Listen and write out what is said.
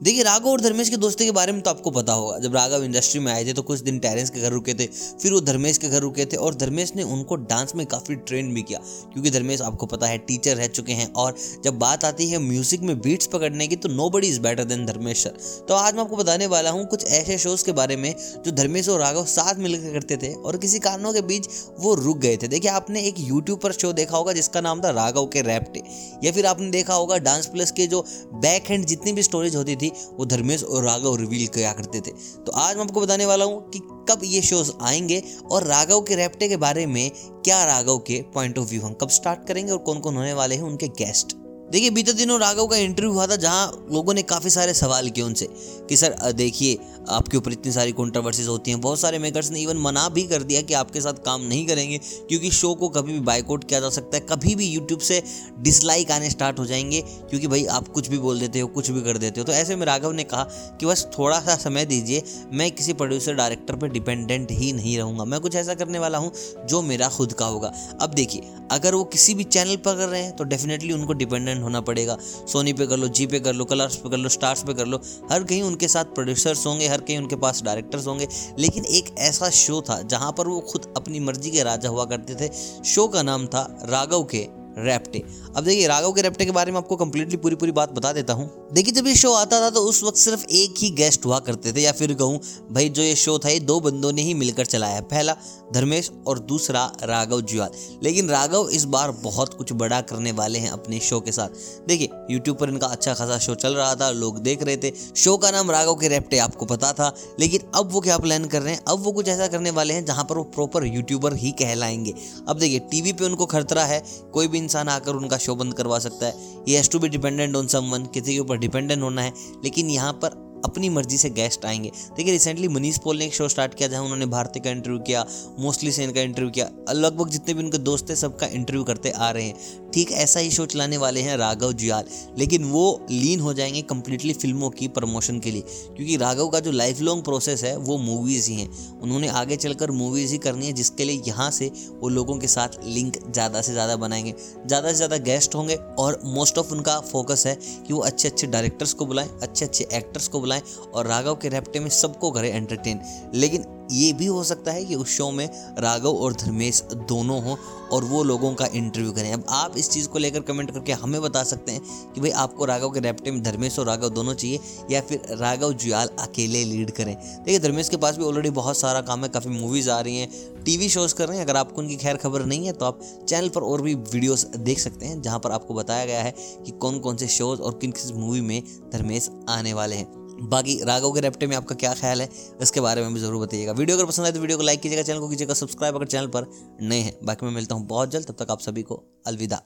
देखिए, राघव और धर्मेश के दोस्ती के बारे में तो आपको पता होगा। जब राघव इंडस्ट्री में आए थे तो कुछ दिन टेरेंस के घर रुके थे, फिर वो धर्मेश के घर रुके थे और धर्मेश ने उनको डांस में काफ़ी ट्रेन भी किया, क्योंकि धर्मेश, आपको पता है, टीचर रह चुके हैं और जब बात आती है म्यूज़िक में बीट्स पकड़ने की तो nobody is better than Dharmesh sir तो आज मैं आपको बताने वाला हूँ, कुछ ऐसे शोज़ के बारे में, जो धर्मेश और राघव साथ मिलकर करते थे और किसी कारणों के बीच वो रुक गए थे। देखिए, आपने एक यूट्यूब पर शो देखा होगा, जिसका नाम था राघव के रैप्टे या फिर आपने देखा होगा, डांस प्लस के जो बैक हैंड जितनी भी स्टोरेज होती थी वो धर्मेश और राघव रिवील किया करते थे। तो आज मैं आपको बताने वाला हूँ कि कब ये शोज़ आएँगे और राघव के रैप्टे के बारे में क्या राघव के पॉइंट ऑफ़ व्यू हम कब स्टार्ट करेंगे और कौन कौन होने वाले हैं उनके गेस्ट देखिए, बीते दिनों राघव का इंटरव्यू हुआ था जहाँ लोगों ने काफ़ी सारे सवाल किए उनसे कि, सर देखिए, आपके ऊपर इतनी सारी कंट्रोवर्सीज होती हैं, बहुत सारे मेकर्स ने इवन मना भी कर दिया कि आपके साथ काम नहीं करेंगे, क्योंकि शो को कभी भी बाइकआउट किया जा सकता है, कभी भी यूट्यूब से डिसलाइक आने स्टार्ट हो जाएँगे, क्योंकि भाई आप कुछ भी बोल देते हो, कुछ भी कर देते हो। तो ऐसे में राघव ने कहा कि, बस थोड़ा सा समय दीजिए, मैं किसी प्रोड्यूसर डायरेक्टर पर डिपेंडेंट ही नहीं रहूँगा। मैं कुछ ऐसा करने वाला हूँ जो मेरा खुद का होगा। अब देखिए, अगर वो किसी भी चैनल पर कर रहे हैं तो डेफिनेटली उनको डिपेंडेंट होना पड़ेगा। सोनी पे कर लो, जी पे कर लो, कलर्स पे कर लो, स्टार्स पे कर लो, हर कहीं उनके साथ प्रोड्यूसर्स होंगे, हर कहीं उनके पास डायरेक्टर्स होंगे। लेकिन एक ऐसा शो था जहाँ पर वो खुद अपनी मर्ज़ी के राजा हुआ करते थे। शो का नाम था राघव के रैप्टे अब देखिए, राघव के रैप्टे के बारे में आपको कंप्लीटली पूरी पूरी बात बता देता हूँ। देखिए, जब ये शो आता था तो उस वक्त सिर्फ़ एक ही गेस्ट हुआ करते थे, या फिर कहूँ, भाई, जो ये शो था, ये दो बंदों ने ही मिलकर चलाया पहला, धर्मेश, और दूसरा, राघव जुआल लेकिन राघव इस बार बहुत कुछ बड़ा करने वाले हैं अपने शो के साथ। देखिए यूट्यूब पर इनका अच्छा खासा शो चल रहा था, लोग देख रहे थे। शो का नाम राघव के रैप्टे आपको पता था। लेकिन अब वो क्या प्लान कर रहे हैं? अब वो कुछ ऐसा करने वाले हैं, जहाँ पर वो प्रॉपर यूट्यूबर ही कहलाएँगे। अब देखिए टीवी पे उनको खतरा है, कोई भी इंसान आकर उनका शो बंद करवा सकता है। ये has to be dependent on someone किसी के ऊपर डिपेंडेंट होना है, लेकिन यहाँ पर अपनी मर्ज़ी से गेस्ट आएँगे। देखिए रिसेंटली मनीष पॉल ने एक शो स्टार्ट किया जहाँ उन्होंने भारती का इंटरव्यू किया मोस्टली सेन का इंटरव्यू किया। लगभग जितने भी उनके दोस्त थे सबका इंटरव्यू करते आ रहे हैं। ठीक, ऐसा ही शो चलाने वाले हैं राघव जुयाल। लेकिन वो लीन हो जाएँगे कम्प्लीटली फ़िल्मों की प्रमोशन के लिए। क्योंकि राघव का जो लाइफ लॉन्ग प्रोसेस है, वो मूवीज़ ही हैं। उन्होंने आगे चलकर मूवीज़ ही करनी है, जिसके लिए यहाँ से वो लोगों के साथ लिंक ज़्यादा से ज़्यादा बनाएँगे। ज़्यादा से ज़्यादा गेस्ट होंगे और मोस्ट ऑफ़ उनका फोकस है कि वो अच्छे अच्छे डायरेक्टर्स को बुलाएँ अच्छे अच्छे एक्टर्स को बुलाएँ और राघव के रेप्टे में सबको करें एंटरटेन लेकिन ये भी हो सकता है कि उस शो में राघव और धर्मेश दोनों हों और वो लोगों का इंटरव्यू करें। अब आप इस चीज़ को लेकर कमेंट करके हमें बता सकते हैं कि भाई आपको राघव के रेप्टे में धर्मेश और राघव दोनों चाहिए या फिर राघव जुयाल अकेले लीड करें। देखिए, धर्मेश के पास भी ऑलरेडी बहुत सारा काम है, काफ़ी मूवीज़ आ रही हैं टीवी शोज़ कर रहे हैं। अगर आपको उनकी खैर खबर नहीं है तो आप चैनल पर और भी वीडियोस देख सकते हैं, जहाँ पर आपको बताया गया है कि कौन कौन से शोज़ और किन किस मूवी में धर्मेश आने वाले हैं। बाकी राघव के रेप्टे में आपका क्या ख्याल है, इसके बारे में भी ज़रूर बताइएगा। वीडियो अगर पसंद आए तो वीडियो को लाइक कीजिएगा, चैनल को कीजिएगा, सब्सक्राइब अगर चैनल पर नए हैं। बाकी मैं मिलता हूँ बहुत जल्द, तब तक आप सभी को अलविदा।